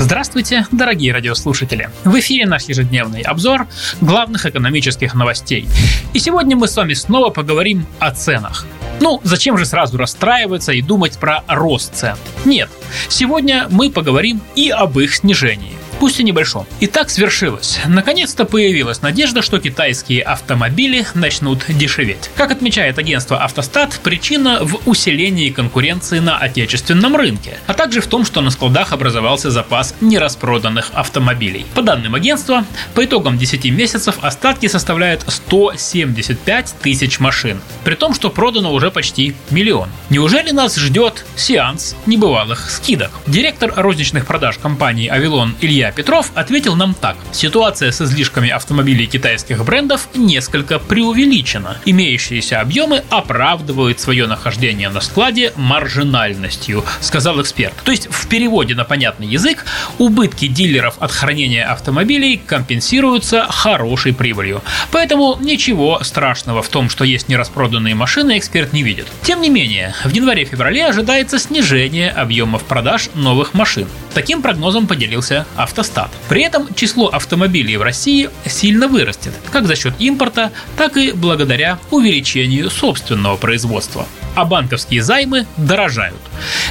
Здравствуйте, дорогие радиослушатели! В эфире наш ежедневный обзор главных экономических новостей. И сегодня мы с вами снова поговорим о ценах. Ну, зачем же сразу расстраиваться и думать про рост цен? Нет, сегодня мы поговорим и об их снижении пусть и небольшом. И так свершилось. Наконец-то появилась надежда, что китайские автомобили начнут дешеветь. Как отмечает агентство «Автостат», причина в усилении конкуренции на отечественном рынке, а также в том, что на складах образовался запас нераспроданных автомобилей. По данным агентства, по итогам 10 месяцев остатки составляют 175 тысяч машин, при том, что продано уже почти миллион. Неужели нас ждет сеанс небывалых скидок? Директор розничных продаж компании «Авилон» Илья Петров ответил нам так. Ситуация с излишками автомобилей китайских брендов несколько преувеличена. Имеющиеся объемы оправдывают свое нахождение на складе маржинальностью, сказал эксперт. То есть в переводе на понятный язык убытки дилеров от хранения автомобилей компенсируются хорошей прибылью. Поэтому ничего страшного в том, что есть нераспроданные машины, эксперт не видит. Тем не менее, в январе-феврале ожидается снижение объемов продаж новых машин. Таким прогнозом поделился авто автостат. При этом число автомобилей в России сильно вырастет, как за счет импорта, так и благодаря увеличению собственного производства а банковские займы дорожают.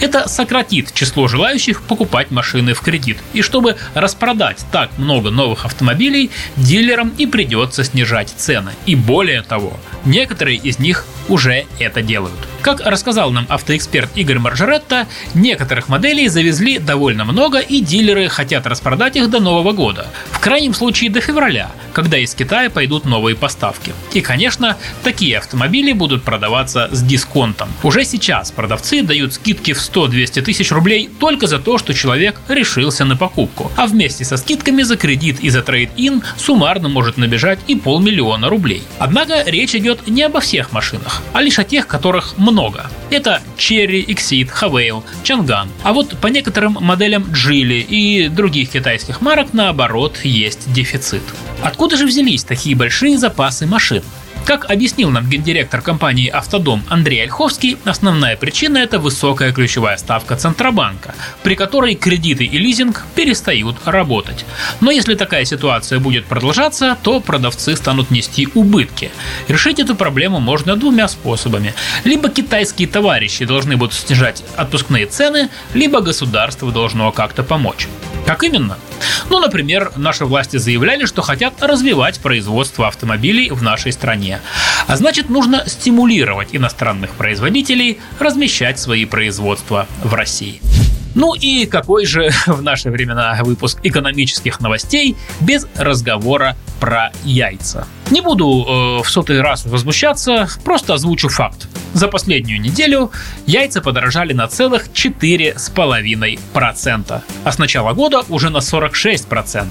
Это сократит число желающих покупать машины в кредит. И чтобы распродать так много новых автомобилей, дилерам и придется снижать цены. И более того, некоторые из них уже это делают. Как рассказал нам автоэксперт Игорь Маржаретта, некоторых моделей завезли довольно много и дилеры хотят распродать их до Нового года. В крайнем случае до февраля, когда из Китая пойдут новые поставки. И, конечно, такие автомобили будут продаваться с дисконтом. Уже сейчас продавцы дают скидки в 100-200 тысяч рублей только за то, что человек решился на покупку. А вместе со скидками за кредит и за трейд-ин суммарно может набежать и полмиллиона рублей. Однако речь идет не обо всех машинах, а лишь о тех, которых много. Это Cherry, Exit, Havail, Chang'an. А вот по некоторым моделям Geely и других китайских марок наоборот есть дефицит. Откуда же взялись такие большие запасы машин? Как объяснил нам гендиректор компании «Автодом» Андрей Ольховский, основная причина – это высокая ключевая ставка Центробанка, при которой кредиты и лизинг перестают работать. Но если такая ситуация будет продолжаться, то продавцы станут нести убытки. Решить эту проблему можно двумя способами. Либо китайские товарищи должны будут снижать отпускные цены, либо государство должно как-то помочь. Как именно? Ну, например, наши власти заявляли, что хотят развивать производство автомобилей в нашей стране. А значит, нужно стимулировать иностранных производителей размещать свои производства в России. Ну и какой же в наши времена выпуск экономических новостей без разговора про яйца. Не буду э, в сотый раз возмущаться, просто озвучу факт. За последнюю неделю яйца подорожали на целых 4,5%, а с начала года уже на 46%.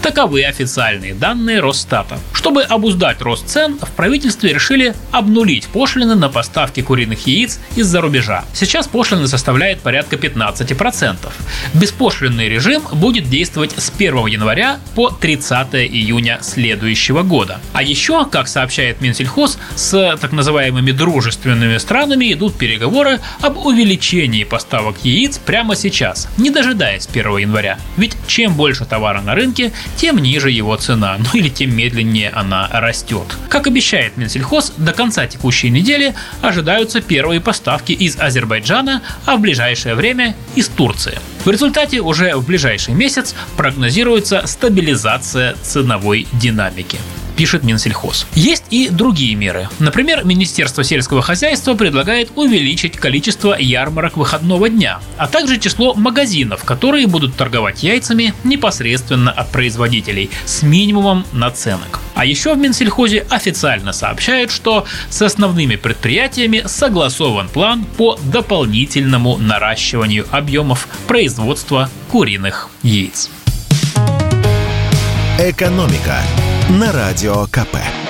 Таковы официальные данные Росстата. Чтобы обуздать рост цен, в правительстве решили обнулить пошлины на поставки куриных яиц из-за рубежа. Сейчас пошлины составляет порядка 15%. Беспошлинный режим будет действовать с 1 января по 30 июня следующего года. А еще, как сообщает Минсельхоз, с так называемыми дружественными странами идут переговоры об увеличении поставок яиц прямо сейчас, не дожидаясь 1 января. Ведь чем больше товара на рынке, тем ниже его цена, ну или тем медленнее она растет. Как обещает Минсельхоз, до конца текущей недели ожидаются первые поставки из Азербайджана, а в ближайшее время из Турции. В результате уже в ближайший месяц прогнозируется стабилизация ценовой динамики пишет Минсельхоз. Есть и другие меры. Например, Министерство сельского хозяйства предлагает увеличить количество ярмарок выходного дня, а также число магазинов, которые будут торговать яйцами непосредственно от производителей с минимумом наценок. А еще в Минсельхозе официально сообщают, что с основными предприятиями согласован план по дополнительному наращиванию объемов производства куриных яиц. Экономика на радио КП.